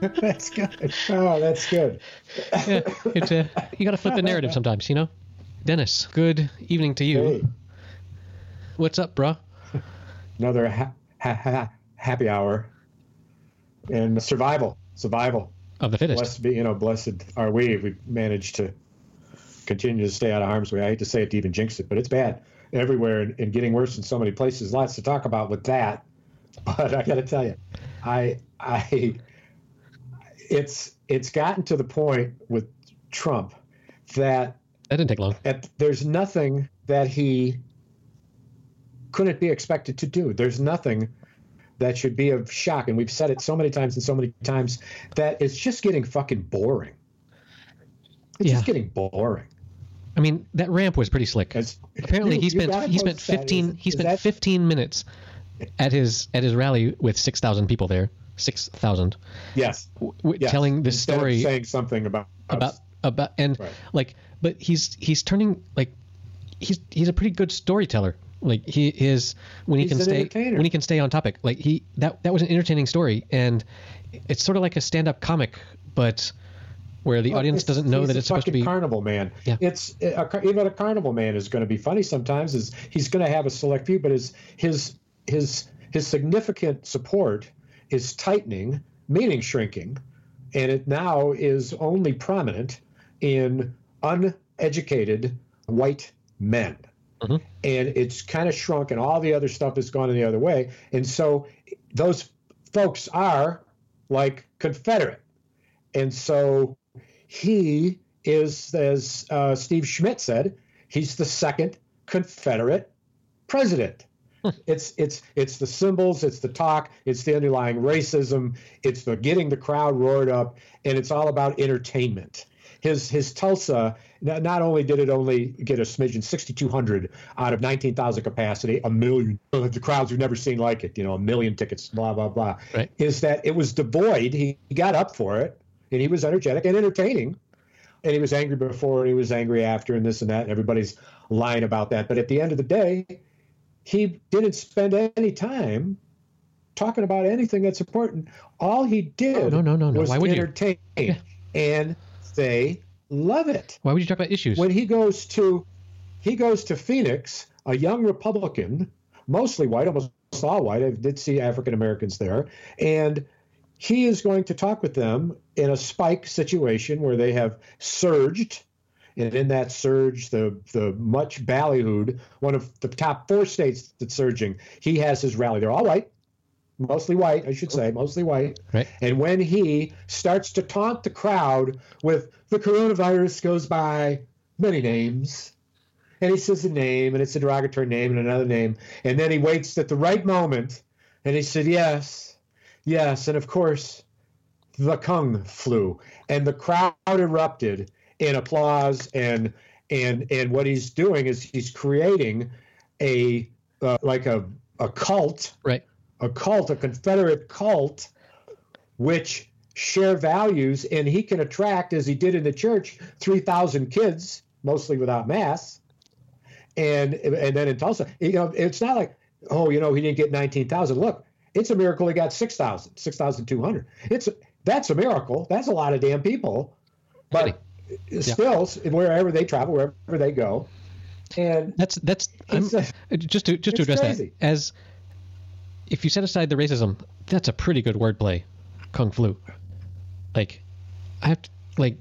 that's good. Oh, that's good. yeah, it's uh, you got to flip the narrative sometimes, you know. Dennis, good evening to you. Hey, What's up, bruh? another ha- ha- ha- happy hour and survival. Survival. Of the fittest. Blessed be, you know, blessed are we. if We managed to continue to stay out of harm's way. I hate to say it to even jinx it, but it's bad everywhere and, and getting worse in so many places. Lots to talk about with that. But I got to tell you, I, I, it's it's gotten to the point with Trump that That didn't take long. at, there's nothing that he couldn't be expected to do. There's nothing that should be of shock. And we've said it so many times and so many times that it's just getting fucking boring. It's Yeah. just getting boring. I mean, that ramp was pretty slick. It's- Apparently, you- he spent he spent post that. 15 Is- he spent 15 minutes at his at his rally with 6,000 people there. 6,000. Yes. W- yes. telling this Instead story saying something about about about and Right. like but he's he's turning like he's he's a pretty good storyteller like he is when he He's can stay entertainer. when he can stay on topic like he that that was an entertaining story and it's sort of like a stand-up comic but where the audience doesn't know that it's supposed to be carnival man. Yeah. It's a, even a carnival man is going to be funny sometimes. Is he's going to have a select few, but his his his his significant support is tightening, meaning shrinking, and it now is only prominent in uneducated white men. Mhm. And it's kind of shrunk, and all the other stuff has gone in the other way. And so those folks are like Confederate. And so he is, as uh, Steve Schmidt said, he's the second Confederate president. It's it's it's the symbols, it's the talk, it's the underlying racism, it's the getting the crowd roared up, and it's all about entertainment. His his Tulsa not, only did it only get a smidgen 6,200 out of 19,000 capacity, a million the crowds we've never seen like it, you know, a million tickets, blah blah blah. Right. Is that it was devoid. He, he got up for it, and he was energetic and entertaining and he was angry before and he was angry after and this and that and everybody's lying about that but at the end of the day he didn't spend any time talking about anything that's important all he did No, no, no, no. was Why would you? entertain and they love it why would you talk about issues when he goes to he goes to Phoenix, a young Republican, mostly white, almost all white. I did see African Americans there, and he is going to talk with them in a spike situation where they have surged. And in that surge, the the much ballyhooed, one of the top four states that's surging, he has his rally. They're all white, mostly white, I should say, mostly white. Right. And when he starts to taunt the crowd with the coronavirus goes by many names, and he says a name, and it's a derogatory name and another name, and then he waits at the right moment, and he said, Yes, yes, and of course, the Kung flu, and the crowd erupted in applause, and and and what he's doing is he's creating a uh, like a a cult right a cult, a Confederate cult, which share values, and he can attract, as he did in the church, three thousand kids, mostly without mass, and and then in Tulsa, you know, it's not like, oh, you know, he didn't get nineteen thousand. Look, it's a miracle he got 6,000, 6,200. It's that's a miracle. That's a lot of damn people, but still, wherever they travel, wherever they go, and that's that's uh, just to just to address crazy. that as if you set aside the racism that's a pretty good wordplay kung flu like i have to like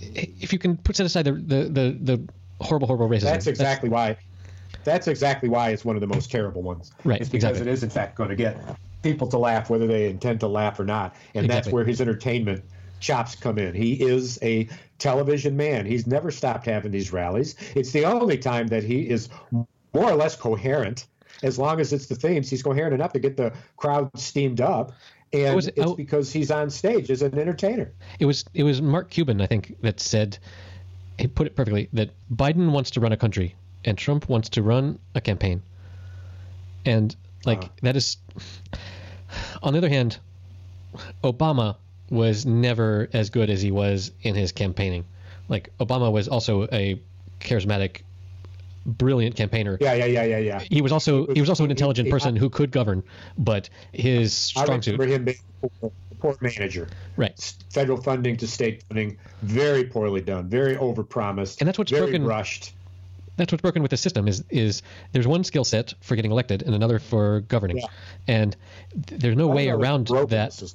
if you can put set aside the the the, the horrible horrible racism That's exactly why. That's exactly why it's one of the most terrible ones. Right, It's because exactly. it is in fact going to get people to laugh, whether they intend to laugh or not, and that's where his entertainment chops come in. He is a television man. He's never stopped having these rallies. It's the only time that he is more or less coherent. As long as it's the themes, he's coherent enough to get the crowd steamed up. And it's oh. because he's on stage as an entertainer. it was it was mark cuban i think that said he put it perfectly that biden wants to run a country and trump wants to run a campaign and like Uh. that is on the other hand obama was never as good as he was in his campaigning like obama was also a charismatic brilliant campaigner Yeah, yeah, yeah, yeah, yeah. he was also he was also an intelligent he- person who could govern but his I strong suit remember him being a poor manager. Right. Federal funding to state funding, very poorly done, very overpromised, And that's what's very broken- rushed. That's what's broken with the system is is there's one skill set for getting elected and another for governing, Yeah. and there's no I way know if it's around that.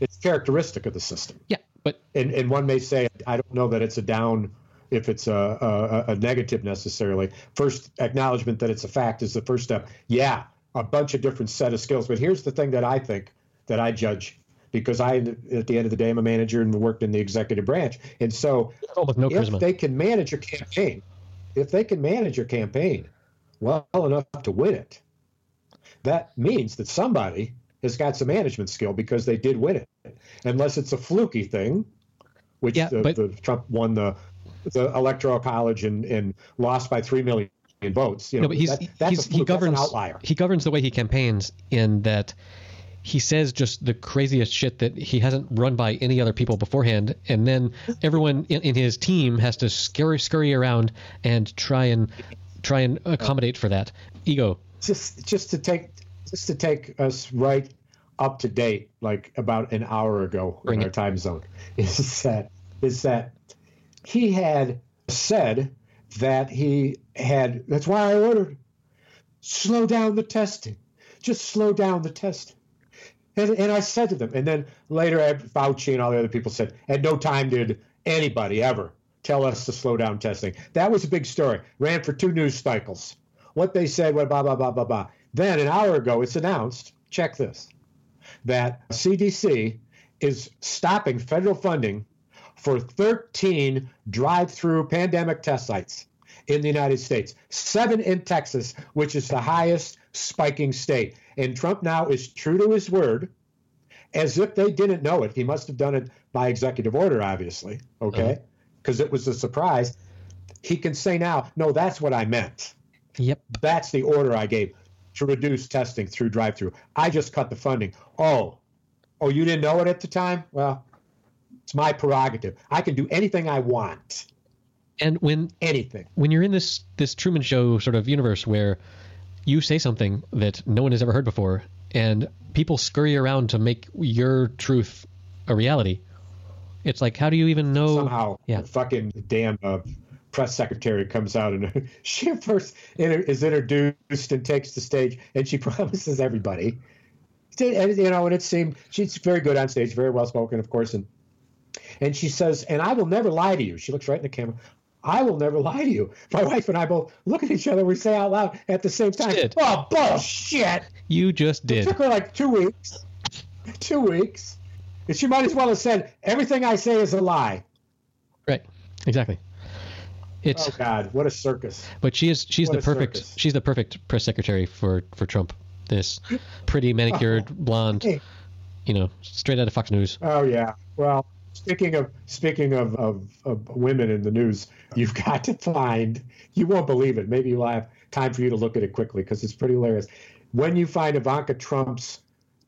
System. I think It's, characteristic of the system. Yeah, but and, and one may say, I don't know that it's a down if it's a, a, a negative necessarily. First acknowledgement that it's a fact is the first step. Yeah, a bunch of different set of skills. But here's the thing that I think that I judge because I, at the end of the day, I'm a manager and worked in the executive branch. And so almost no if charisma. they can manage your campaign, if they can manage your campaign well enough to win it, that means that somebody has got some management skill because they did win it. Unless it's a fluky thing, which Yeah, the, but- the Trump won the the electoral college and, and lost by three million votes. You know, no, but he's, that, that's he's a he fluke. That's an governs outlier. he governs the way he campaigns in that he says just the craziest shit that he hasn't run by any other people beforehand, and then everyone in, in his team has to scurry scurry around and try and try and accommodate for that ego. just just to take just to take us right up to date, like about an hour ago Bring in our time zone, is that is that he had said that he had. That's why I ordered slow down the testing, just slow down the testing. And, and I said to them, and then later Fauci and all the other people said, at no time did anybody ever tell us to slow down testing. That was a big story. Ran for two news cycles. What they said, what blah, blah, blah, blah, blah. Then an hour ago, it's announced, check this, that CDC is stopping federal funding for 13 drive through pandemic test sites in the United States, seven in Texas, which is the highest spiking state. And Trump now is true to his word, as if they didn't know it. He must have done it by executive order, obviously, okay? Uh-huh. Because it was a surprise. He can say now, no, that's what I meant. Yep. That's the order I gave to reduce testing through drive through. I just cut the funding. Oh, oh, you didn't know it at the time? Well, it's my prerogative. I can do anything I want. And when Anything. when you're in this this Truman Show sort of universe where you say something that no one has ever heard before, and people scurry around to make your truth a reality, it's like how do you even know? Somehow, yeah. the fucking damn uh, press secretary comes out and she first is introduced and takes the stage, and she promises everybody. And, you know, and it seemed she's very good on stage, very well spoken, of course, and and she says, "And I will never lie to you." She looks right in the camera. I will never lie to you. My wife and I both look at each other. We say out loud at the same time. "Oh bullshit!" You just did. It took her like two weeks. Two weeks. And she might as well have said, "Everything I say is a lie." Right. Exactly. It's Oh God, what a circus! but she is she's what the perfect circus. she's the perfect press secretary for for Trump. This pretty manicured oh, blonde, Hey. you know, straight out of Fox News. Oh yeah. Well, speaking of speaking of, of, of women in the news, you've got to find. You won't believe it. Maybe you'll have time for you to look at it quickly because it's pretty hilarious. When you find Ivanka Trump's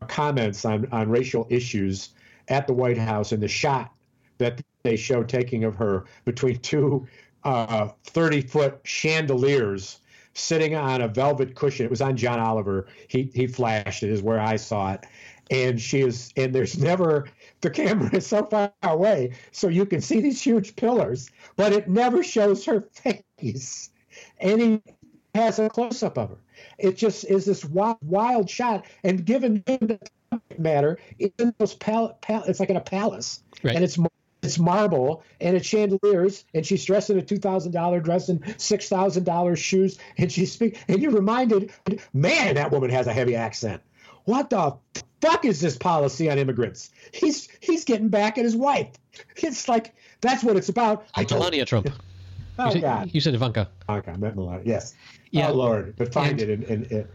comments on on racial issues at the White House and the shot that they show taking of her between two uh, 30 foot chandeliers sitting on a velvet cushion. It was on John Oliver. He he flashed it is where I saw it. And she is and there's never the camera is so far away so you can see these huge pillars, but it never shows her face. And he has a close up of her. It just is this wild, wild shot. And given the matter, it's in those pal- pal- it's like in a palace, Right. and it's mar- it's marble and it's chandeliers, and she's dressed in a two thousand dollar dress and six thousand dollars shoes, and she speak, and you're reminded, man, that woman has a heavy accent. What the fuck is this policy on immigrants? He's he's getting back at his wife. It's like that's what it's about. I Melania Trump. oh you, said, God, you said Ivanka. okay, I meant Melania. Yes. Yeah. Oh Lord, but find And- it and, and, and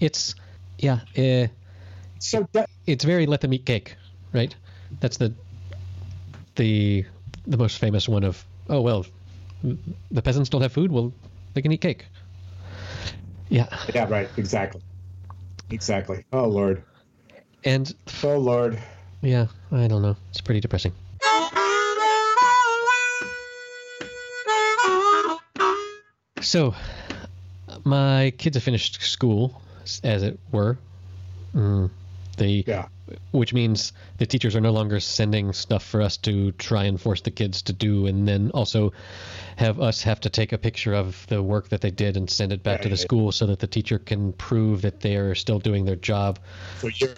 It's yeah. Uh, so de- it's very let them eat cake, right? That's the the the most famous one of oh well, the peasants don't have food. Well, they can eat cake. Yeah, yeah, right, exactly, exactly. Oh Lord, and oh Lord. yeah, I don't know. It's pretty depressing. So, my kids have finished school, as it were. Mm, The Yeah. which means the teachers are no longer sending stuff for us to try and force the kids to do, and then also have us have to take a picture of the work that they did and send it back to the school so that the teacher can prove that they are still doing their job. So you're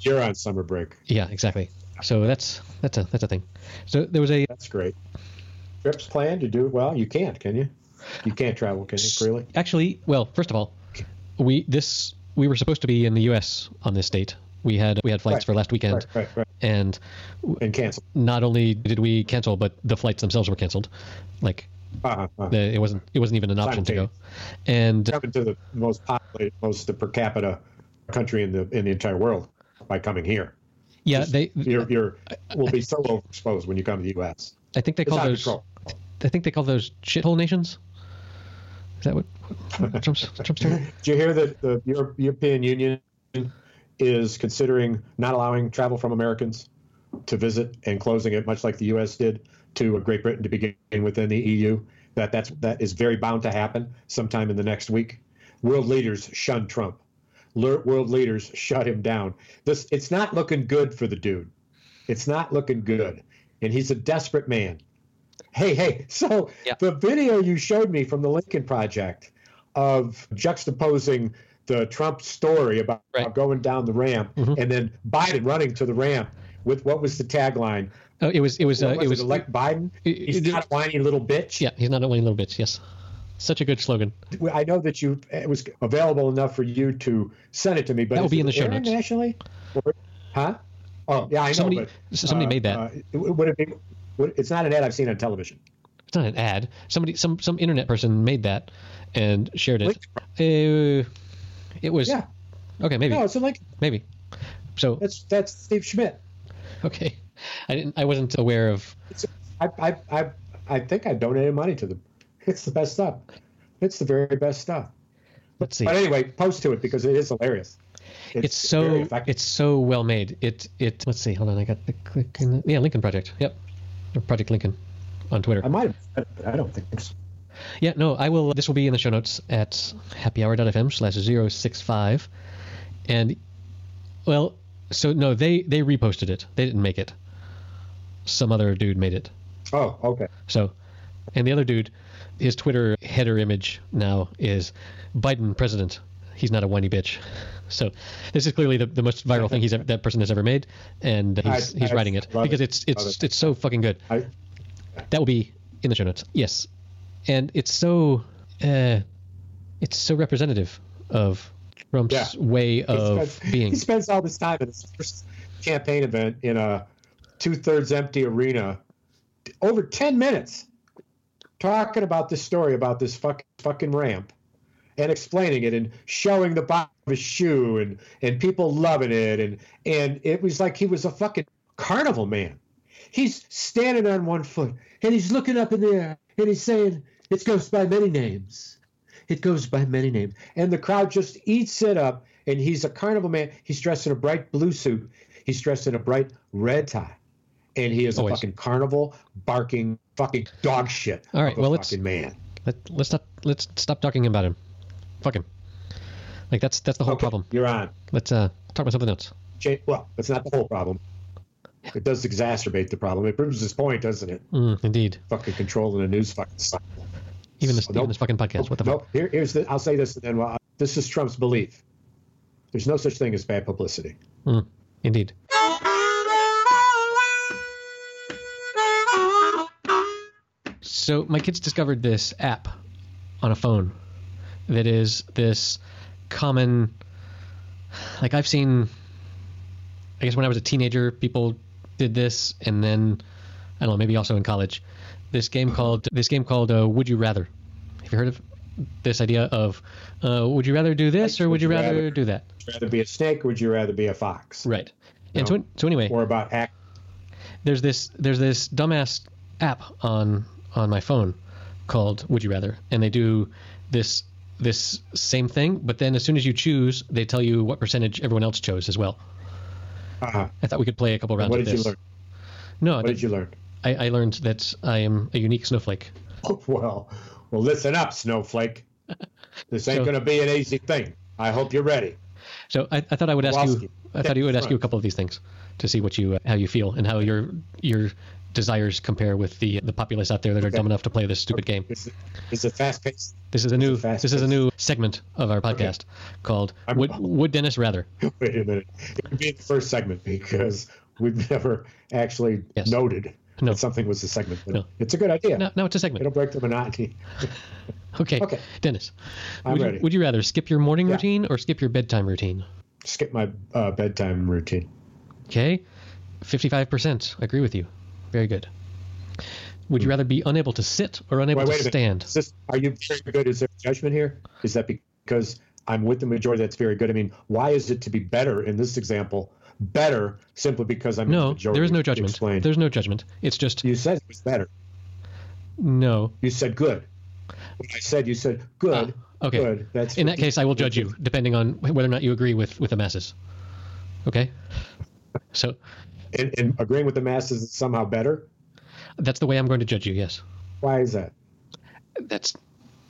you're on summer break. Yeah, exactly. So that's that's a that's a thing. So there was a That's great. Trips planned? You do it well? You can't, can you? You can't travel, can you? Really? actually well, first of all, we this we were supposed to be in the U.S. on this date. We had we had flights Right. for last weekend, Right, right, and And cancel. not only did we cancel, but the flights themselves were canceled. Like Uh-huh, uh-huh. it wasn't it wasn't even an option to go. And Coming to the most populated, most the per capita country in the in the entire world by coming here. yeah, they You're you're will be so overexposed when you come to the U.S. I think they It's call those control. I think they call those shithole nations. Is that what, what Trump's Trump's term? Did you hear that the European Union is considering not allowing travel from Americans to visit and closing it, much like the U.S. did to uh, Great Britain to begin within the EU? That that's that is very bound to happen sometime in the next week. World leaders shun Trump. World leaders shut him down. This it's not looking good for the dude. It's not looking good, and he's a desperate man. Hey, hey. So Yeah. the video you showed me from the Lincoln Project of juxtaposing the Trump story about Right. going down the ramp Mhm. and then Biden running to the ramp with what was the tagline? Oh, it was it was uh, was it was elect Biden. it- He's it- not a whiny little bitch. yeah. He's not a whiny little bitch. Yes, such a good slogan. I know that you it was available enough for you to send it to me, but That will be in the show notes. nationally, or, huh? Oh, yeah, I know. Somebody- but, somebody made that. Uh, it- would it be? Would, it's not an ad I've seen on television. It's not an ad. Somebody some some internet person made that and shared it. Uh, it was Yeah. okay. Maybe No, it's a link. maybe. So That's that's Steve Schmidt. okay, I didn't. I wasn't aware of. It's, I, I, I, I think I donated money to them. It's the best stuff. It's the very best stuff. Let's see. But anyway, post to it because it is hilarious. it's very so it's so well made. It it let's see. Hold on, I got the click. In the, yeah, Lincoln Project. Yep, Project Lincoln on Twitter. I might have, said it, but I don't think so. Yeah, no, I will. This will be in the show notes at happyhour.fm slash 065. And, well, so no, they, they reposted it. They didn't make it. Some other dude made it. Oh, okay. So, and the other dude, his Twitter header image now is Biden president. He's not a whiny bitch. So, this is clearly the, the most viral thing he's ever, that person has ever made, and he's, I- he's I writing it because it. it's it's it. it's so fucking good. I, That will be in the show notes. Yes, and it's so uh, it's so representative of Trump's Yeah. way of spends- being. He spends all this time at his first campaign event in a two thirds empty arena, over 10 minutes, talking about this story about this fucking, fucking ramp and explaining it and showing the bottom of his shoe and, and people loving it. And, and it was like he was a fucking carnival man. He's standing on one foot and he's looking up in the air and he's saying, It goes by many names. It goes by many names. And the crowd just eats it up. And he's a carnival man. He's dressed in a bright blue suit. He's dressed in a bright red tie. And he is a fucking carnival barking fucking dog shit. All right, well, let's- fucking man. Let, let's stop. Let's stop talking about him. Fuck him. Like that's that's the whole Okay, problem. You're on. Let's uh talk about something else. Well, that's not the whole problem. It does exacerbate the problem. It proves his point, doesn't it? Mm, indeed. Fucking controlling the news fucking cycle. Even this So, even nope. this fucking podcast. What the no, fuck? here, here's the. I'll say this, and then well, this is Trump's belief. There's no such thing as bad publicity. Mm, indeed. So my kids discovered this app on a phone that is this common like I've seen I guess when I was a teenager people did this and then I don't know maybe also in college this game called this game called uh, Would You Rather. Have you heard of this idea of uh, would you rather do this or would you rather, rather- do that? Would you rather be a snake or would you rather be a fox? Right. And No. so, so anyway, Or about act. there's this there's this dumbass app on on my phone called Would You Rather, and they do this this same thing, but then as soon as you choose, they tell you what percentage everyone else chose as well. Uh-huh. I thought we could play a couple rounds of this. What did you learn? No, What did you learn? I, I learned that I am a unique snowflake. Oh, well, well, listen up, snowflake. This ain't So- going to be an easy thing. I hope you're ready. So I, I thought I would ask Kowalski. you. I thought you would ask you a couple of these things to see what you uh, how you feel and how your your desires compare with the the populace out there that are Okay. dumb enough to play this stupid game. This is it fast paced? This is a new this is a new segment of our podcast called I'm- Would Would Dennis Rather. Wait a minute. It would be the first segment because we've never actually Yes. noted No. that something was a segment. But No. It's a good idea. No, no, it's a segment. It'll break the monotony. Okay. Okay. Dennis, I'm would ready. you, would you rather skip your morning Yeah. routine or skip your bedtime routine? Skip my uh, bedtime routine. Okay. 55% agree with you. Very good. Would you rather be unable to sit or unable Hmm. Wait, wait to stand? Is this, are you very good? Is there judgment here? Is that because I'm with the majority that's very good? I mean, why is it to be better in this example? Better simply because I'm in the No, there is no judgment. Explain. There's no judgment. It's just You said it was better. no. You said good. When I said you said good. Ah, okay. Good. That's In that case, I will judge you depending on whether or not you agree with with the masses. Okay. So And, and agreeing with the masses is somehow better. that's the way I'm going to judge you. Yes. Why is that? That's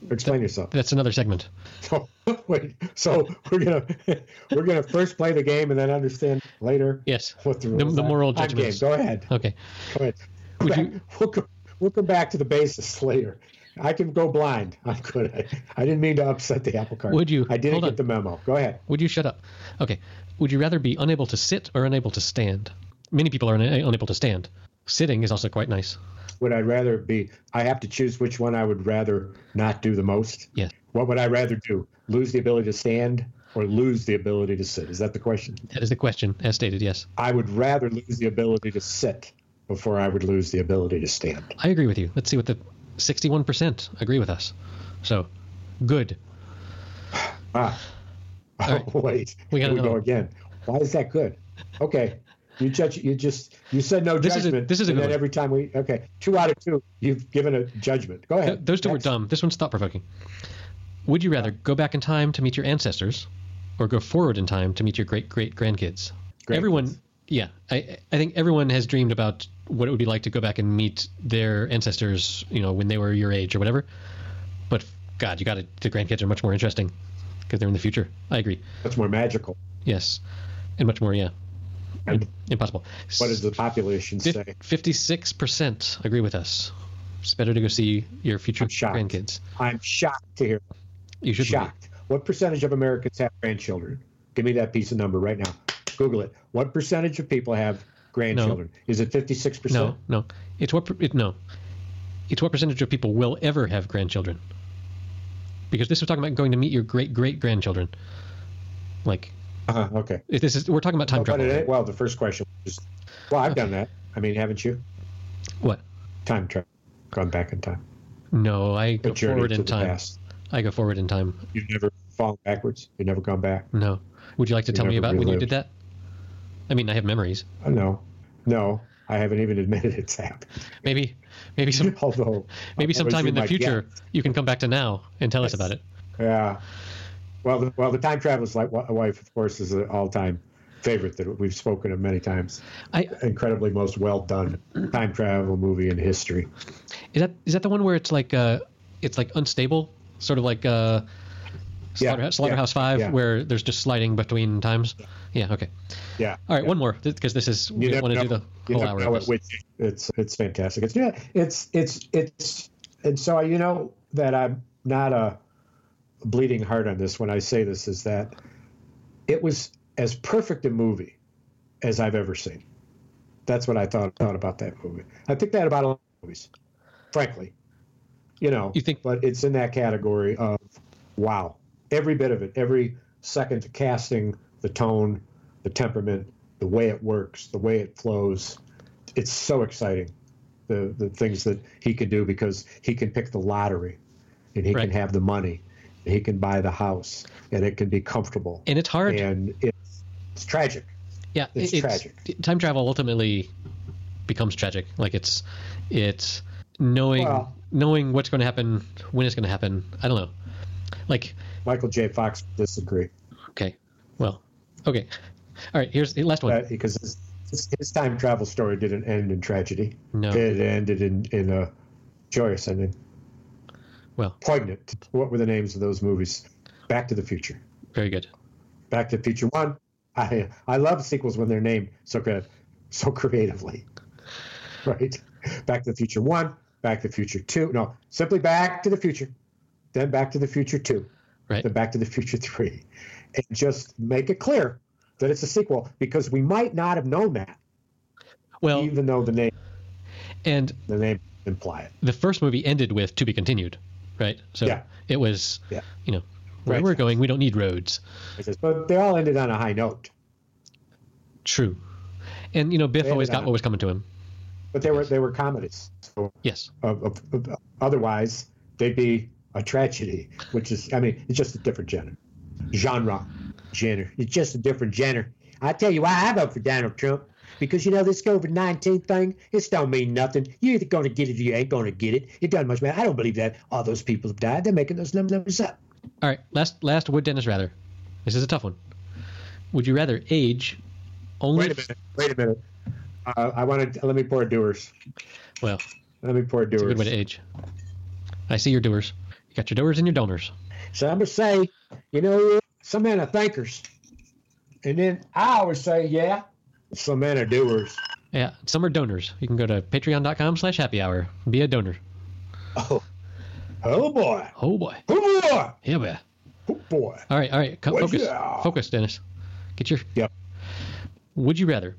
Explain yourself. that's another segment. So, oh, wait. So we're gonna we're gonna first play the game and then understand later Yes. what the The- the moral game. Go ahead. Okay. Go ahead. Would Back- you- we'll, come, we'll come back to the basis later. I can go blind. I'm good. I, I didn't mean to upset the apple cart. Would you- I didn't hold get on. the memo. Go ahead. Would you shut up? Okay. Would you rather be unable to sit or unable to stand? Many people are unable to stand. Sitting is also quite nice. Would I rather be? I have to choose which one I would rather not do the most. Yes. What would I rather do? Lose the ability to stand or lose the ability to sit? Is that the question? That is the question, as stated. Yes. I would rather lose the ability to sit before I would lose the ability to stand. I agree with you. Let's see what the 61% agree with us. So, good. Ah. Right. Oh, wait. We got another go again. Why is that good? Okay. You judge. You just. You said no This is a- this is a and good then one. every time we. Okay. Two out of two. You've given a judgment. Go Th- ahead. those two were dumb. This one's thought provoking. Would you rather go back in time to meet your ancestors or go forward in time to meet your great great grandkids? Grandkids. Everyone, yeah, I, I think everyone has dreamed about what it would be like to go back and meet their ancestors, you know, when they were your age or whatever. But God, you got it. the grandkids are much more interesting because they're in the future. I agree. That's more magical. Yes, and much more, yeah, And impossible. what does the population say? Fifty-six percent agree with us. It's better to go see your future I'm grandkids. I'm shocked to hear. You should be. Shocked. What percentage of Americans have grandchildren? Give me that piece of number right now. Google it. What percentage of people have grandchildren? No. Is it 56%? No, no. It's what it, no. It's what percentage of people will ever have grandchildren. Because this was talking about going to meet your great great grandchildren. Like Uh-huh, okay. this is we're talking about time Well, travel. it, well, the first question was, well, I've done that. I mean, haven't you? What? Time travel. Gone back in time. No, I go forward in time. past. I go forward in time. You've never fallen backwards. You've never gone back. No. Would you like to You tell me about when you did that? I mean, I have memories. Oh, no. No. I haven't even admitted it's happened. Maybe, maybe some, Although maybe sometime in the future guess. you can come back to now and tell us about it. Yeah. Well, the, well, the time traveler's like wife, of course, is an all-time favorite that we've spoken of many times. I Incredibly most well done time travel movie in history. is that is that the one where it's like uh it's like unstable, sort of like uh Yeah, Slaughterhouse, yeah, Five, yeah. where there's just sliding between times. Yeah. Okay. Yeah. All right. One more because this is we want to do the whole hour. know of it this. It's it's fantastic. It's yeah. It's it's it's and so you know that I'm not a bleeding heart on this when I say this is that it was as perfect a movie as I've ever seen. That's what I thought thought about that movie. I think that about a lot of movies, frankly. You know, You think- but it's in that category of wow, every bit of it, every second, the casting, the tone, the temperament, the way it works, the way it flows. It's so exciting, the the things that he can do because he can pick the lottery, and he Right. can have the money, he can buy the house, and it can be comfortable, And it's hard. and it's it's tragic. yeah. it's tragic. Time travel ultimately becomes tragic. Like it's it's knowing Well- knowing what's going to happen when it's going to happen. I don't know. Like Michael J. Fox disagree okay, well, okay. All right. Here's the last one. uh, because his, his, his time travel story didn't end in tragedy. No. It ended in in a joyous ending. Well, Poignant. What were the names of those movies? Back to the Future. very good. Back to the Future One. I I love sequels when they're named so good, so creatively. Right. Back to the Future One. Back to the Future Two. No, simply Back to the Future. Then Back to the Future Two. Right. Then Back to the Future Three, and just make it clear that it's a sequel because we might not have known that, Well, even though the name and the name imply it. the first movie ended with "To be continued," right? So Yeah. it was, Yeah. you know, where Right. we're going, we don't need roads. But they all ended on a high note. True. And you know, Biff always got what was coming to him. But they were they were comedies. So Yes. of, of, of- otherwise, they'd be a tragedy, which is, I mean, it's just a different genre. Genre. Genre. It's just a different genre. I tell you why I vote for Donald Trump. Because, you know, this COVID 19 thing, it don't mean nothing. You're either going to get it or you ain't going to get it. It doesn't much matter. I don't believe that all those people have died. They're making those numbers up. All right. Last last would Dennis rather. This is a tough one. Would you rather age only? Wait a minute. Wait a minute. Uh, I want to, let me pour doers. Well, Let me pour doers. good way to age. I see your doers. You got your doers and your donors. So I'm gonna say, you know, some men are thinkers, and then I always say, yeah, some men are doers. Yeah, some are donors. You can go to patreon.com slash happy hour. Be a donor. Oh, oh boy, Oh boy. oh boy, Yeah, boy. oh boy. All right, all right. Co- focus. yeah. Focus, Dennis. Get your. Yep. Would you rather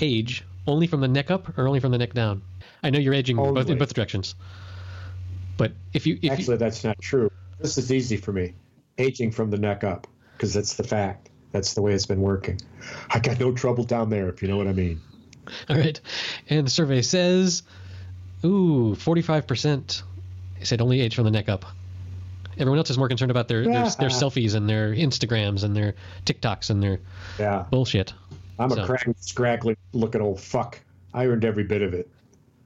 age only from the neck up or only from the neck down? I know you're aging both in both directions. But if you if Actually, that's not true. This is easy for me, aging from the neck up, because that's the fact. That's the way it's been working. I got no trouble down there, if you know what I mean. all right, and the survey says, ooh, 45 percent said only age from the neck up. Everyone else is more concerned about their their, their selfies and their Instagrams and their TikToks and their Yeah, bullshit. I'm a So- scraggly looking old fuck. I earned every bit of it.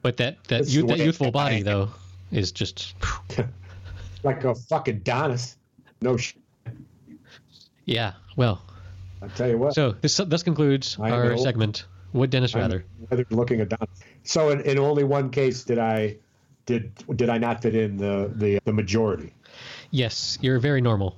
But that that, that youthful body though is just Like a fucking Donis. No shit. yeah. Well, I tell you what. so this thus concludes I our know. segment. Would Dennis rather? rather looking at Don. So in, in only one case did I did did I not fit in the the, the majority. Yes, you're very normal.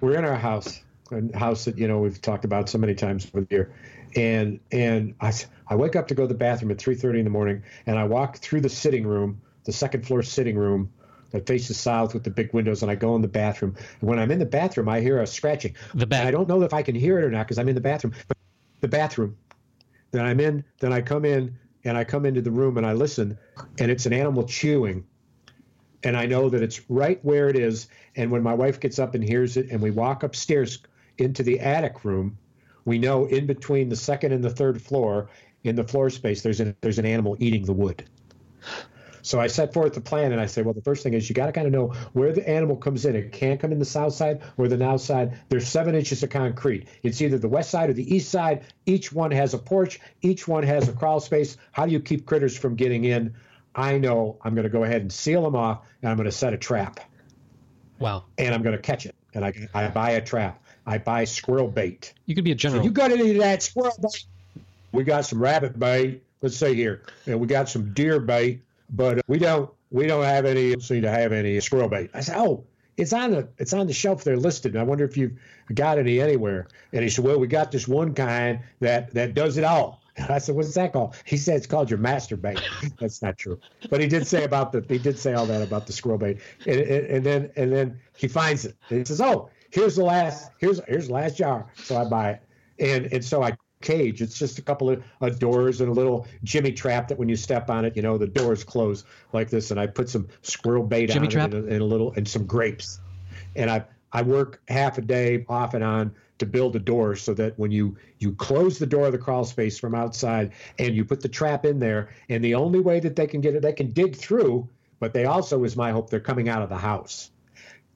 We're in our house, a house that you know we've talked about so many times over the year, and and I I wake up to go to the bathroom at 3:30 in the morning, and I walk through the sitting room, the second floor sitting room. That faces south with the big windows, and I go in the bathroom. And when I'm in the bathroom, I hear a scratching. The And I don't know if I can hear it or not because I'm in the bathroom. But the bathroom. Then I'm in. Then I come in and I come into the room and I listen, and it's an animal chewing. And I know that it's right where it is. And when my wife gets up and hears it, and we walk upstairs into the attic room, we know in between the second and the third floor, in the floor space, there's an there's an animal eating the wood. So I set forth the plan and I say, well, the first thing is you got to kind of know where the animal comes in. It can't come in the south side or the north side. There's seven inches of concrete. It's either the west side or the east side. Each one has a porch. Each one has a crawl space. How do you keep critters from getting in? I know I'm going to go ahead and seal them off and I'm going to set a trap Wow. and I'm going to catch it. And I, I buy a trap. I buy squirrel bait. You could be a general. You got any of that squirrel bait? We got some rabbit bait. Let's see here, and we got some deer bait, but uh, we don't we don't have any seem to have any squirrel bait. I said, oh, it's on the it's on the shelf there listed. I wonder if you've got any anywhere. And he said, well, we got this one kind that that does it all. I said, what's that called? He said it's called your master bait. That's not true, but he did say about the he did say all that about the squirrel bait, and, and, and then and then he finds it. And he says, oh, here's the last here's here's the last jar. So I buy it, and and so I cage. It's just a couple of uh, doors and a little jimmy trap that when you step on it, you know the doors close like this. And I put some squirrel bait Jimmy on trap? it and a, and a little and some grapes. And I I work half a day off and on to build a door so that when you you close the door of the crawl space from outside and you put the trap in there, and the only way that they can get it, they can dig through. But they also, is my hope, they're coming out of the house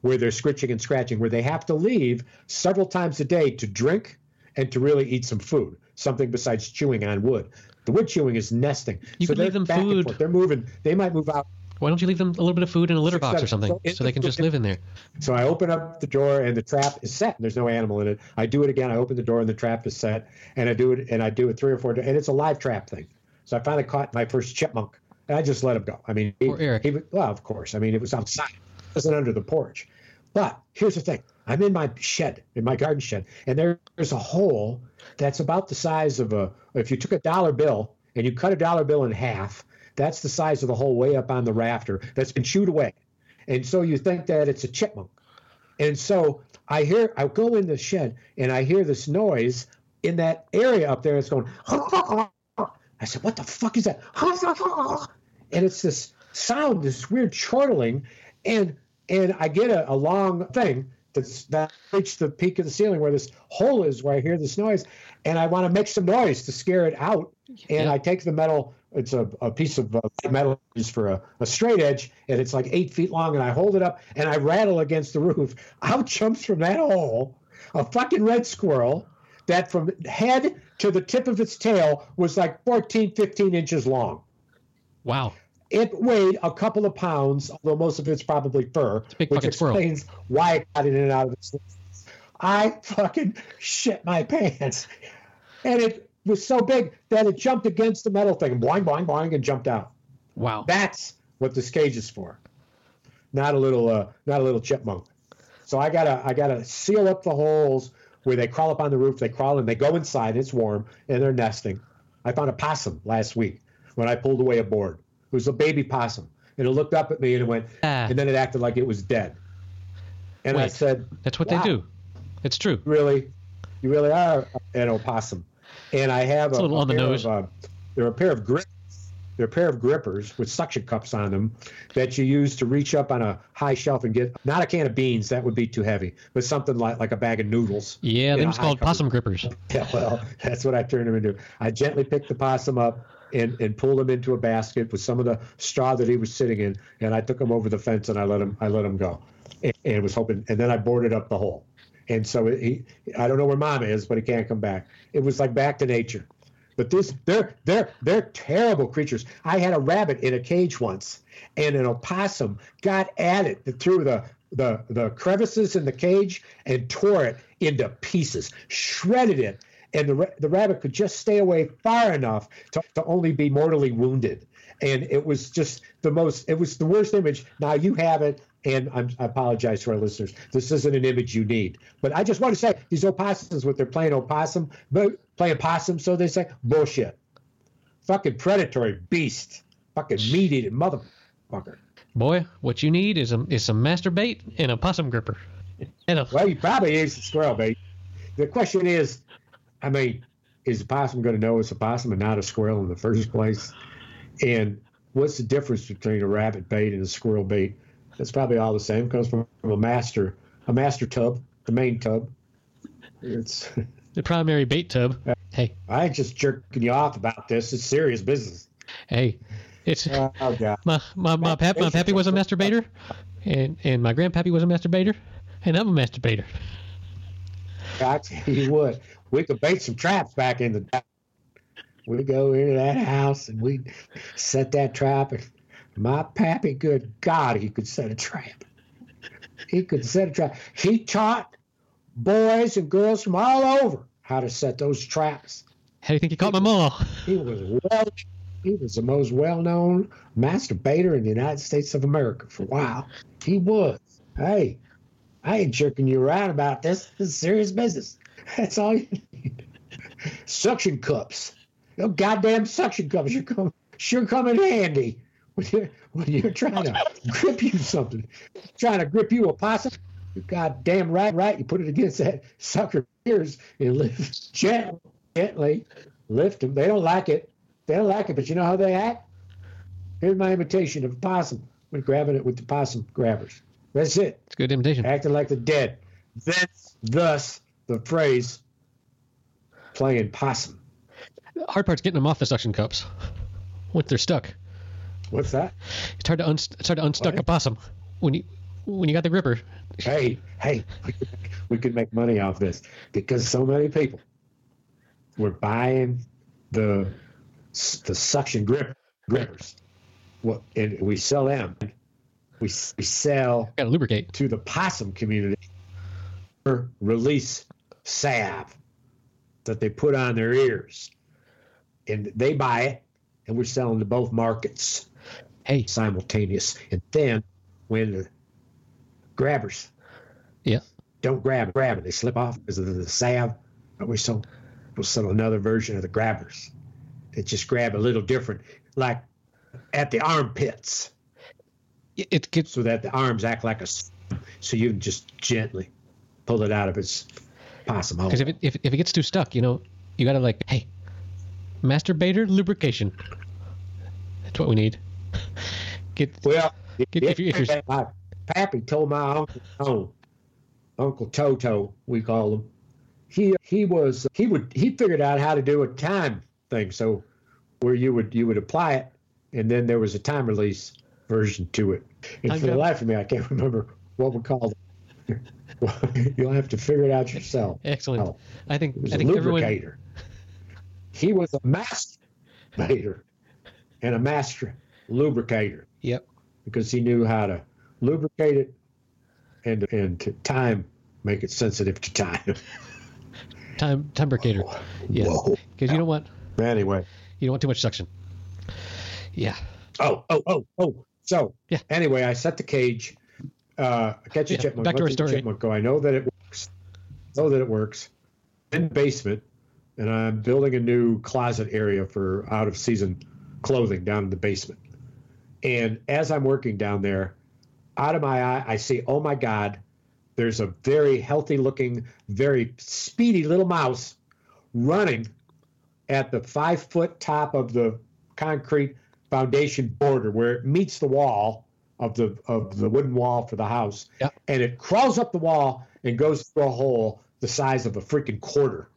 where they're scritching and scratching, where they have to leave several times a day to drink and to really eat some food, something besides chewing on wood. The wood chewing is nesting. You so could leave them food. They're moving. They might move out. Why don't you leave them a little bit of food in a litter Six, box or something So so they can just live in there? So I open up the door and the trap is set. And there's no animal in it. I do it again. I open the door and the trap is set. And I do it and I do it three or four times. And it's a live trap thing. So I finally caught my first chipmunk. And I just let him go. I mean, he, Eric. he- well, of course. I mean, it was outside. It wasn't under the porch. But here's the thing I'm in my shed, in my garden shed, and there's a hole that's about the size of a, if you took a dollar bill and you cut a dollar bill in half, that's the size of the hole way up on the rafter that's been chewed away. And so you think that it's a chipmunk. And so I hear, I go in the shed and I hear this noise in that area up there. It's going, I said, what the fuck is that? And it's this sound, this weird chortling. And and I get a, a long thing that's that reaches the peak of the ceiling where this hole is where I hear this noise, and I want to make some noise to scare it out. And yeah. I take the metal. It's a, a piece of uh, metal used for a, a, straight edge, and it's like eight feet long. And I hold it up and I rattle against the roof. Out jumps from that hole a fucking red squirrel that from head to the tip of its tail was like 14, 15 inches long. Wow. It weighed a couple of pounds, although most of it's probably fur, it's which explains squirrel. why it got in and out of the I fucking shit my pants. And it was so big that it jumped against the metal thing, boing, boing, boing, and jumped out. Wow. That's what this cage is for. Not a little uh, not a little chipmunk. So I gotta I gotta seal up the holes where they crawl up on the roof, they crawl and they go inside, it's warm, and they're nesting. I found a possum last week when I pulled away a board. It was a baby possum. And it looked up at me and it went, ah. and then it acted like it was dead. And Wait, I said, That's what wow, they do. It's true. Really? You really are an opossum. And I have a, a on the nose. Of, uh, there are a pair of grippers. There are a pair of grippers with suction cups on them that you use to reach up on a high shelf and get not a can of beans that would be too heavy, but something like like a bag of noodles. Yeah, them's called possum grippers. Yeah, well, that's what I turned them into. I gently picked the possum up, and, and pulled him into a basket with some of the straw that he was sitting in, and I took him over the fence and I let him I let him go, and, and was hoping, and then I boarded up the hole, and so he I don't know where mom is, but he can't come back. It was like back to nature, but this they're they're they're terrible creatures. I had a rabbit in a cage once, and an opossum got at it through the the the crevices in the cage and tore it into pieces, shredded it and the, the rabbit could just stay away far enough to, to only be mortally wounded. And it was just the most, it was the worst image. Now you have it, and I'm, i apologize to our listeners. This isn't an image you need. But I just want to say these opossums, what they're playing opossum, but playing possum, so they say, bullshit. Fucking predatory beast. Fucking meat eating motherfucker. Boy, what you need is a is some master bait and a possum gripper. And a, well, you probably use squirrel bait. The question is, I mean, is a possum going to know it's a possum and not a squirrel in the first place? And what's the difference between a rabbit bait and a squirrel bait? It's probably all the same. It comes from a master, a master tub, the main tub. It's the primary bait tub. Hey, I ain't just jerking you off about this. It's serious business. Hey, it's oh, God. my my my, pap, my pappy was a masturbator, and and my grandpappy was a masturbator, and I'm a masturbator. Tell you what, we could bait some traps back in the we go into that house and we set that trap and my pappy good god he could set a trap. He could set a trap. He taught boys and girls from all over how to set those traps. How do you think he caught my mom? He was well he was the most well-known masturbator in the united states of america for a while. He was. Hey i ain't jerking you around about this. This is serious business that's all you need. suction cups. No goddamn suction cups. Sure come, sure come in handy when you're, when you're trying to grip you something. Trying to grip you a possum. You goddamn right, right. You put it against that sucker ears and lift gently, gently lift them. They don't like it. They don't like it, but you know how they act? Here's my imitation of a possum. We're grabbing it with the possum grabbers. That's it. It's a good imitation. Acting like the dead. That's thus the phrase playing possum. The hard part's getting them off the suction cups once they're stuck. What's that? It's hard to un- it's hard to unstuck what? a possum when you when you got the gripper. Hey, hey, we could, make money off this because so many people were buying the the suction grip grippers. Well, and we sell them. We, we sell got to lubricate to the possum community. Release salve that they put on their ears. And they buy it, and we're selling to both markets. Hey. Simultaneous. And then when the grabbers. Yeah. Don't grab grab it. They slip off because of the salve. But we sold we sold another version of the grabbers. that just grab a little different, like at the armpits, It, it gets so that the arms act like a, So you can just gently pull it out of its possum hole. because if it if, if it gets too stuck, you know, you gotta like, hey, masturbator lubrication. That's what we need. Get Well, If- if you- if you're- my pappy told my uncle Uncle Toto, we call him. He he was he would he figured out how to do a time thing. So where you would you would apply it, and then there was a time release version to it. And Time for the life of me, I can't remember what we called it. Well, You'll have to figure it out yourself. excellent. Oh, I think I think everyone lubricator. He was a masturbator and a master lubricator Yep. because he knew how to lubricate it and and to time make it sensitive to time. Time timbricator. Yeah. Because you don't want Anyway. you don't want too much suction. Yeah. Oh, oh, oh, oh. So Yeah. anyway, I set the cage. Uh, I catch a Yeah, chipmunk. back to our story. Chipmunk go. I know that it works. know that it works. In the basement, and I'm building a new closet area for out of season clothing down in the basement. And as I'm working down there, out of my eye, I see, oh my God, there's a very healthy looking, very speedy little mouse running at the five foot top of the concrete foundation border where it meets the wall of the of the wooden wall for the house. Yep. And it crawls up the wall and goes through a hole the size of a freaking quarter.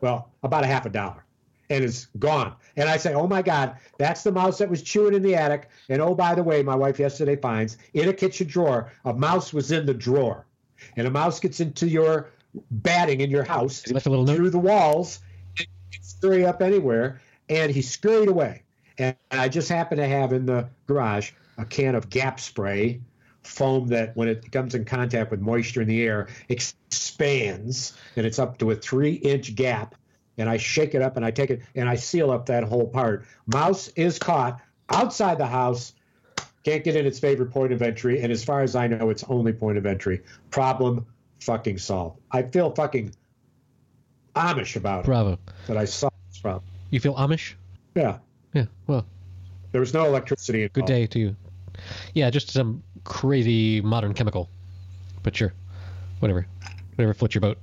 Well, about a half a dollar. And it's gone. And I say, oh my God, that's the mouse that was chewing in the attic. And oh, by the way, my wife yesterday finds in a kitchen drawer, a mouse was in the drawer. And a mouse gets into your batting in your house He left a little note. through the walls, and scurry up anywhere. And he scurried away. And I just happen to have in the garage a can of Gap spray, foam that when it comes in contact with moisture in the air expands, and it's up to a three inch gap. And I shake it up and I take it and I seal up that whole part. Mouse is caught outside the house, can't get in its favorite point of entry. And as far as I know, it's only point of entry. Problem fucking solved. I feel fucking Amish about it Bravo. that I solved this problem. You feel Amish? Yeah. Yeah. Well, There was no electricity involved. good day to you. Yeah, just some crazy modern chemical. But sure. Whatever. Whatever floats your boat.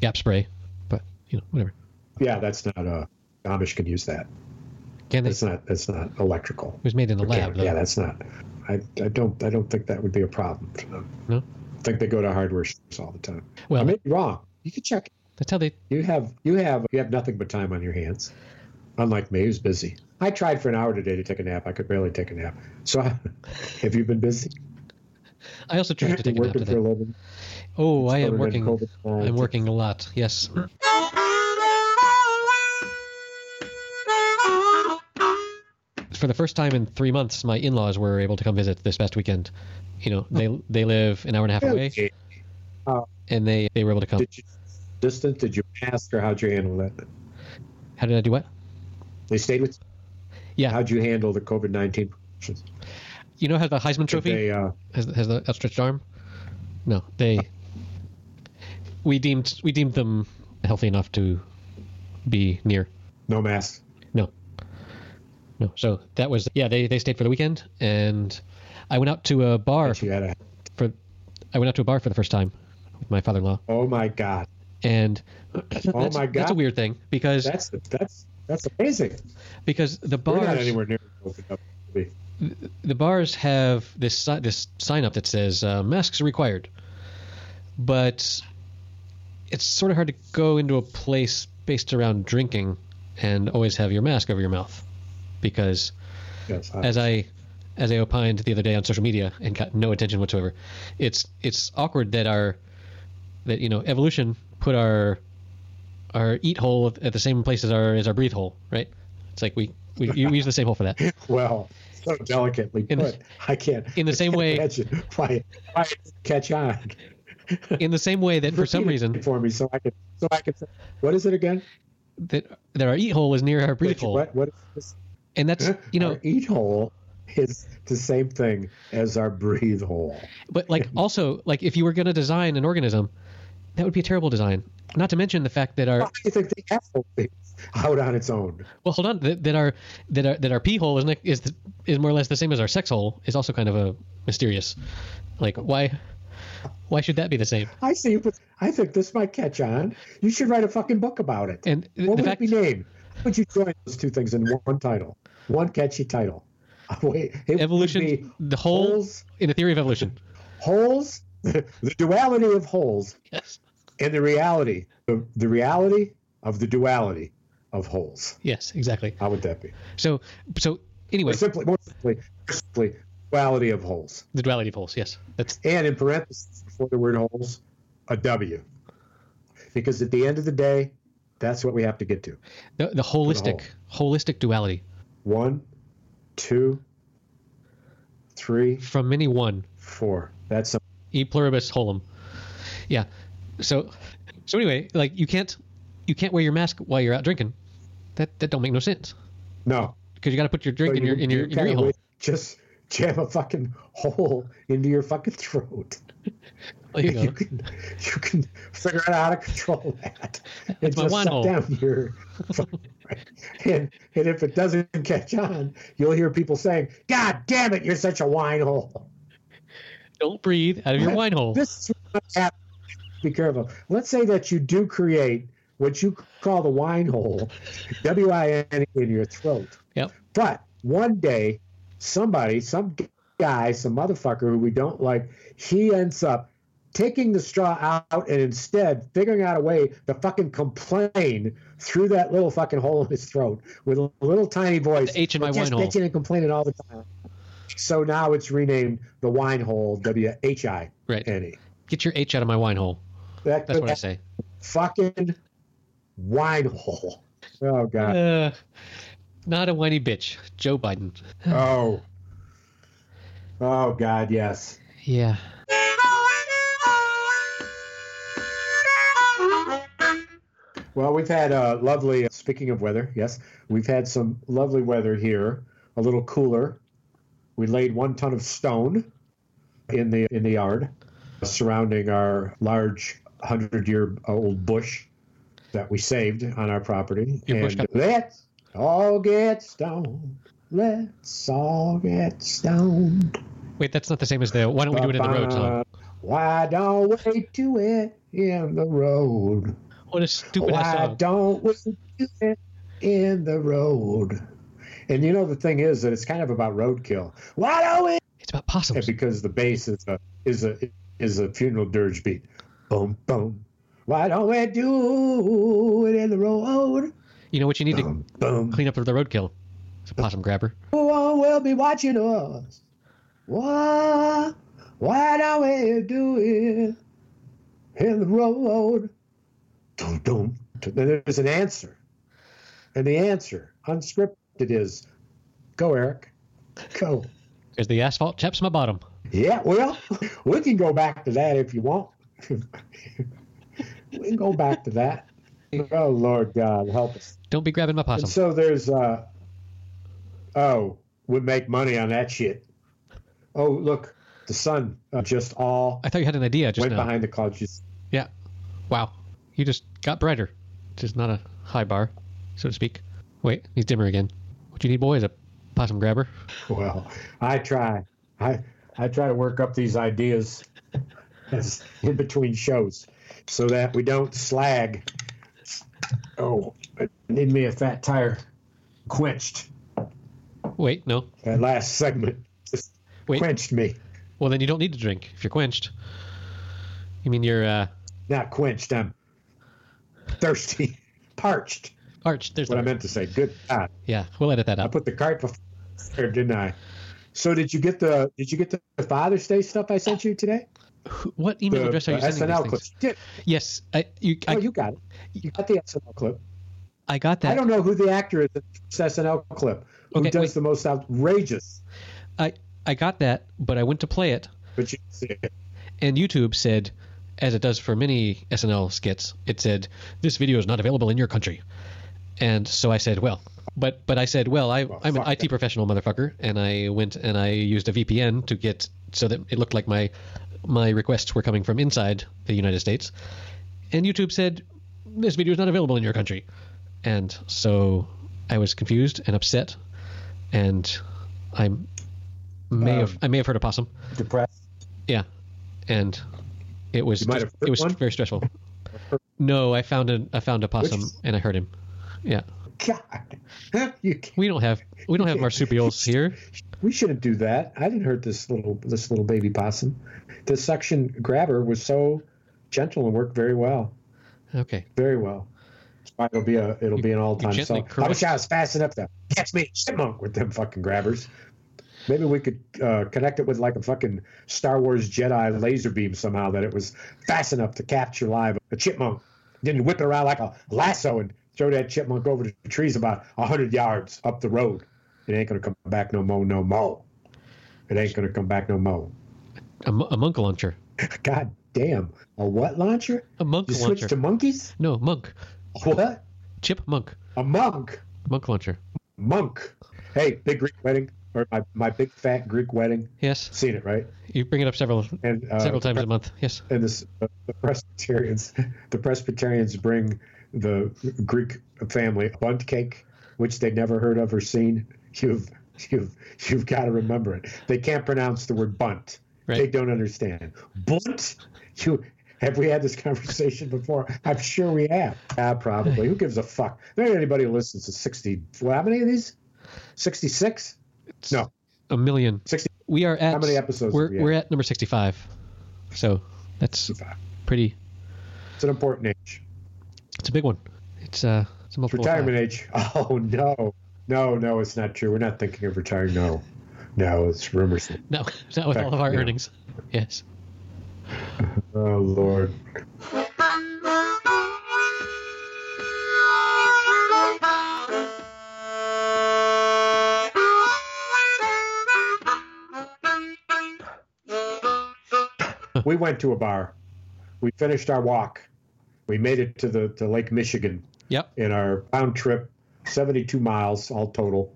Gap spray. But, you know, whatever. Yeah, that's not uh Amish can use that. Can they? That's not that's not electrical. It was made in the lab, though. Yeah, that's not. I, I don't I don't think that would be a problem for them. No? I think they go to hardware stores all the time. Well, I may be wrong. You can check. that's how they. You have you have you have nothing but time on your hands. Unlike me, who's busy. I tried for an hour today to take a nap. I could barely take a nap. So, have you been busy? I also tried to take a nap Working for a living. Oh, I am working. I'm working a lot. Yes. For the first time in three months, my in-laws were able to come visit this past weekend. You know, they oh. they live an hour and a half away, Okay. Uh, and they they were able to come. Did you distant? Did you ask or how'd you handle that? How did I do what? They stayed with. Yeah. How'd you handle the COVID nineteen? You know how the Heisman Trophy They, uh, has has the outstretched arm? No, they. We deemed we deemed them healthy enough to be near. no mask. No. No. So that was yeah. They they stayed for the weekend, and I went out to a bar a. for. I went out to a bar for the first time with my father-in-law, Oh my God. and that's, Oh my god, that's a weird thing because That's that's that's amazing. because the We're not bars anywhere near open up. the bars have this this sign up that says uh, masks are required, but it's sort of hard to go into a place based around drinking and always have your mask over your mouth because Yes. I- as I as I opined the other day on social media and got no attention whatsoever. It's it's awkward that our that you know evolution put our our eat hole at the same place as our as our breathe hole, right? It's like we we, we use the same hole for that. well, so delicately In the- put. I can't. in the I same way- why, why catch on. In the same way that for some reason for me, so I can. So I can. say- What is it again? that that our eat hole is near our breathe Which- hole, What? What is this? and that's you know Our eat hole is the same thing as our breathe hole. But like also like if you were going to design an organism, that would be a terrible design. Not to mention the fact that our Why do you think the asshole thing out on its own? well hold on that, that our that our that our pee hole is is the, is more or less the same as our sex hole is also kind of a mysterious. Like why why should that be the same? I see but I think this might catch on. You should write a fucking book about it. And what would fact it be named? How would you join those two things in one title? One catchy title. Wait, evolution the holes, in the theory of evolution. holes, the duality of holes, Yes. And the reality, the, the reality of the duality of holes. Yes, exactly. How would that be? So so anyway, Or simply, more simply, simply, duality of holes. the duality of holes. Yes. That's And in parentheses before the word holes, a W. Because at the end of the day, that's what we have to get to. the, the holistic holistic duality One, two, three, from many one four. That's a, e pluribus holum. Yeah. So so anyway, like you can't you can't wear your mask while you're out drinking. That that don't make no sense no. because you got to put your drink So in your you- in your you in your hole. Just jam a fucking hole into your fucking throat. There you You can you can figure out how to control that. That's and just suck hole. down your and and if it doesn't catch on, you'll hear people saying, "God damn it, you're such a wine hole." Don't breathe out of your wine hole. This is what happens. Be careful. Let's say that you do create what you call the wine hole, W I N E, in your throat. Yep. But one day, somebody, some guy, some motherfucker who we don't like, he ends up taking the straw out and instead figuring out a way to fucking complain through that little fucking hole in his throat with a little tiny voice. The H in my just wine hole. bitching and complaining all the time. So now it's renamed the wine hole, W H I Right. N E. Get your H out of my wine hole. That, That's what I say. Fucking wine hole. Oh god. Uh, not a whiny bitch, Joe Biden. Oh. Oh god, yes. Yeah. Well, we've had uh, lovely. Speaking of weather, yes, we've had some lovely weather here. A little cooler. We laid one ton of stone in the in the yard surrounding our large hundred-year-old bush that we saved on our property. Your and let's all get stoned. Let's all get stoned. Wait, that's not the same as the "Why don't we do it in the road" song? Why don't we do it in the road? What a stupid Why song. don't we do it in the road? And you know the thing is that it's kind of about roadkill. Why don't we? It's about possums. Because the bass is a is a is a funeral dirge beat. Boom boom. Why don't we do it in the road? You know what you need to Boom boom. clean up the roadkill? It's a possum grabber. Who will be watching us? Why? Why don't we do it in the road? Dum, dum. Then there's an answer. And the answer, unscripted, is go, Eric. Go. Because the asphalt chaps my bottom. Yeah, well, we can go back to that if you want. We can go back to that. Oh, Lord God, help us. Don't be grabbing my possum. And so there's, uh, oh, we make money on that shit. Oh, look, the sun uh, just all I thought you had an idea just went now. behind the clouds. Just, Yeah. Wow. You just got brighter. Is not a high bar, so to speak. Wait, he's dimmer again. What you need, boy, is a possum grabber. well, I try. I I try to work up these ideas as in between shows so that we don't slag. Oh, I need me a fat tire. Quenched. Wait, no. That last segment just Wait. quenched me. Well, then you don't need to drink if you're quenched. You mean you're uh, Not quenched. I'm thirsty, parched. Parched. There's What I the meant to say. Good God. Yeah, we'll edit that out. I put the cart before, there, didn't I? So did you get the did you get the Father's Day stuff I sent you today? Who- What email The, address are you sending SNL these clips. things? Did. Yes, I you oh, I, oh, you got it. You got the SNL clip. I got that. I don't know who the actor is in this SNL clip who Okay, does wait. the most outrageous. I I got that, but I went to play it, But you see it. and YouTube said, as it does for many SNL skits, it said this video is not available in your country, and so I said, well, but but I said, well, I, Well, I'm an IT that. professional, motherfucker, and I went and I used a VPN to get so that it looked like my my requests were coming from inside the United States, and YouTube said this video is not available in your country, and so I was confused and upset, and I may have Um, I may have heard a possum, Depressed. yeah, and it was You might just- have it was one? very stressful. No, I found a I found a possum Which- and I heard him. Yeah, God, you we don't have we don't have marsupials here. we shouldn't do that. I didn't hurt this little this little baby possum. The suction grabber was so gentle and worked very well, Okay. very well. It'll be a it'll be an all time song. I wish I was fast enough to catch me chipmunk with them fucking grabbers. Maybe we could uh, connect it with like a fucking Star Wars Jedi laser beam somehow that it was fast enough to capture live a chipmunk. Then you whip it around like a lasso and throw that chipmunk over the trees about hundred yards up the road. It ain't gonna come back no mo, no mo. It ain't gonna come back no mo. A, a monk launcher. God damn, a what launcher? A monk You launcher. switched to monkeys? No, monk. What? Chip monk. A monk? Monk launcher. Monk? Hey, big Greek wedding or my, my big fat Greek wedding. Yes. Seen it right? You bring it up several And uh, several times a month. Yes. and this, uh, the Presbyterians, the Presbyterians bring the Greek family a Bundt cake, which they never heard of or seen. You've you've you've got to remember it. They can't pronounce the word Bundt. Right. They don't understand Bundt. You have we had this conversation before? I'm sure we have. Ah, probably. Who gives a fuck? There ain't anybody who listens to sixty. Well, how many of these? Sixty-six. No, A million. sixty. We are at How many episodes We're we we're at number sixty-five. So that's pretty. It's an important age. It's a big one. It's uh. It's a Retirement age. Oh no, no, no, it's not true. We're not thinking of retiring. No, no, it's rumors. No, not with all of our earnings. Yes. Oh Lord. We went to a bar. We finished our walk. We made it to the to Lake Michigan Yep. in our round trip, 72 miles all total.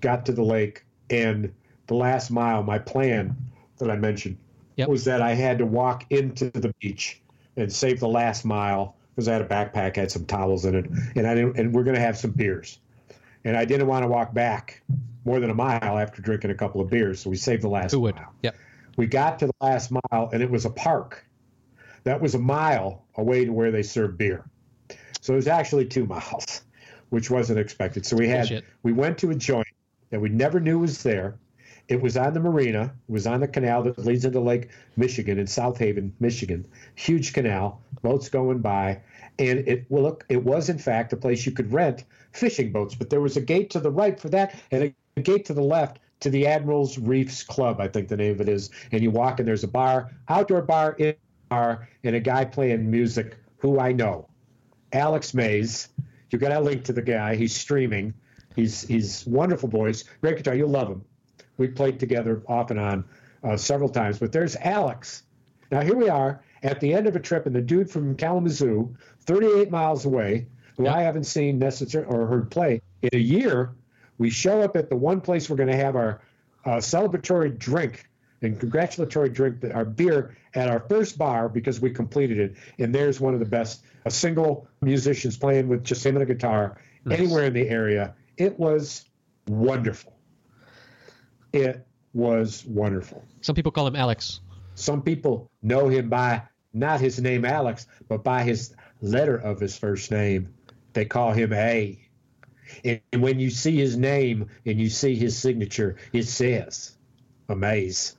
Got to the lake, and the last mile, my plan that I mentioned Yep. was that I had to walk into the beach and save the last mile because I had a backpack, had some towels in it, and I didn't, and we're going to have some beers, and I didn't want to walk back more than a mile after drinking a couple of beers, so we saved the last Who would? mile. Yep. We got to the last mile, and it was a park. That was a mile away to where they served beer. So it was actually two miles, which wasn't expected. So we had Bullshit. we went to a joint that we never knew was there. It was on the marina. It was on the canal that leads into Lake Michigan in South Haven, Michigan. Huge canal, boats going by, and it well, look, it was in fact a place you could rent fishing boats. But there was a gate to the right for that, and a, gate to the left to the Admiral's Reefs Club, I think the name of it is. And you walk, and there's a bar, outdoor bar, in bar, and a guy playing music who I know. Alex Mays. You got a link to the guy. He's streaming. He's he's wonderful voice, great guitar. You'll love him. We played together off and on uh, several times. But there's Alex. Now here we are at the end of a trip, and the dude from Kalamazoo, 38 miles away, who Yep. I haven't seen necessarily or heard play in a year. We show up at the one place we're going to have our uh, celebratory drink and congratulatory drink, our beer at our first bar because we completed it. And there's one of the best, a single musicians playing with just him and a guitar Nice. anywhere in the area. It was wonderful. It was wonderful. Some people call him Alex. Some people know him by not his name Alex, but by his letter of his first name. They call him A. And when you see his name and you see his signature, it says Amaze.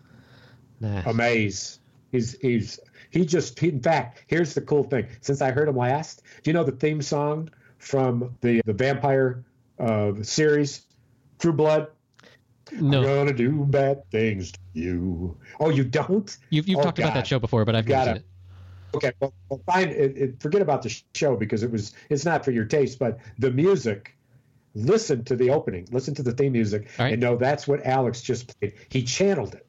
Nah. Amaze. He's he's he just he, in fact, here's the cool thing. Since I heard him last, do you know the theme song from the the vampire uh, series, True Blood? no, I'm gonna do bad things to you. Oh, you don't? you've you've Oh, talked about that show before, but I've gotta- it. Okay, well, well fine. It, it, forget about the show because it was it's not for your taste. But the music, listen to the opening, listen to the theme music, right. and know that's what Alex just played. He channeled it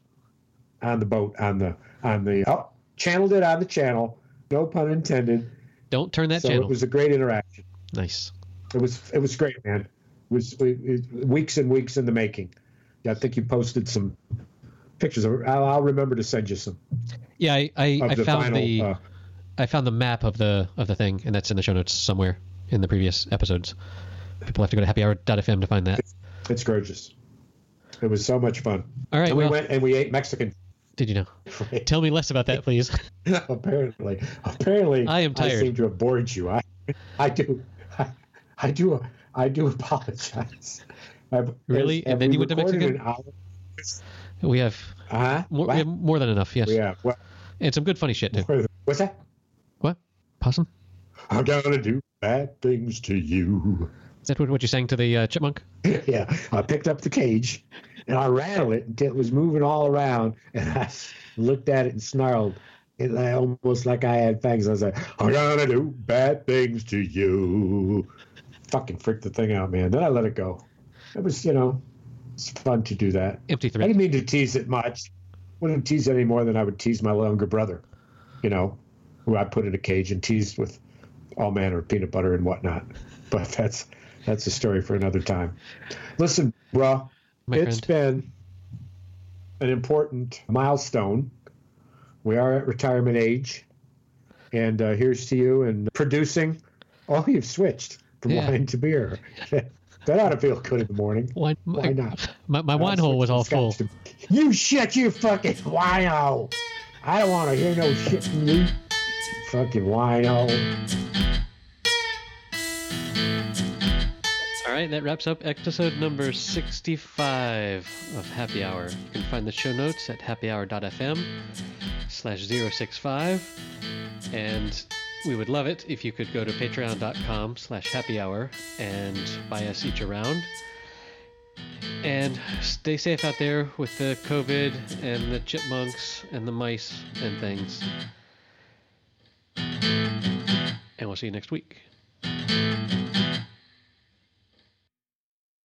on the boat on the on the oh, channeled it on the channel. No pun intended. Don't turn that so channel. it was a great interaction. nice. It was it was great, man. Was weeks and weeks in the making. I think you posted some pictures. Of, I'll, I'll remember to send you some. Yeah, I, I, I the found final, the uh, I found the map of the of the thing, and that's in the show notes somewhere in the previous episodes. People have to go to happyhour.fm to find that. It's gorgeous. It was so much fun. All right, and we well- went and we ate Mexican. Did you know? Tell me less about that, please. apparently, apparently, I am tired. I seem to have bored you. I, I do, I, I do, I do apologize. I've, Really? have And then you went to recorded Mexican? An hour? we have Uh-huh. more, we have more than enough. Yes, Yeah. What? and some good funny shit too. What's that? What? Possum? I'm gonna do bad things to you. Is that what, what you sang to the uh, chipmunk? yeah, I picked up the cage and I rattled it until it was moving all around, and I looked at it and snarled. It I- almost like I had fangs. I was like, "I'm gonna do bad things to you." Fucking freaked the thing out, man. Then I let it go. It was, you know, it's fun to do that. Empty three. I didn't mean to tease it much. Wouldn't tease it any more than I would tease my younger brother, you know, who I put in a cage and teased with all manner of peanut butter and whatnot. But that's that's a story for another time. Listen, bro, My it's friend. been an important milestone. We are at retirement age, and uh, here's to you and producing. Oh, you've switched from Yeah. wine to beer. that ought to feel good in the morning. Why, Why not? My, my wine hole was all full. to- You shut your fucking wino. I don't want to hear no shit from you. Fucking wino. All right, that wraps up episode number 65 of Happy Hour. You can find the show notes at happyhour.fm slash 065. And we would love it if you could go to patreon.com slash happy hour and buy us each a round. And stay safe out there with the COVID and the chipmunks and the mice and things. And we'll see you next week.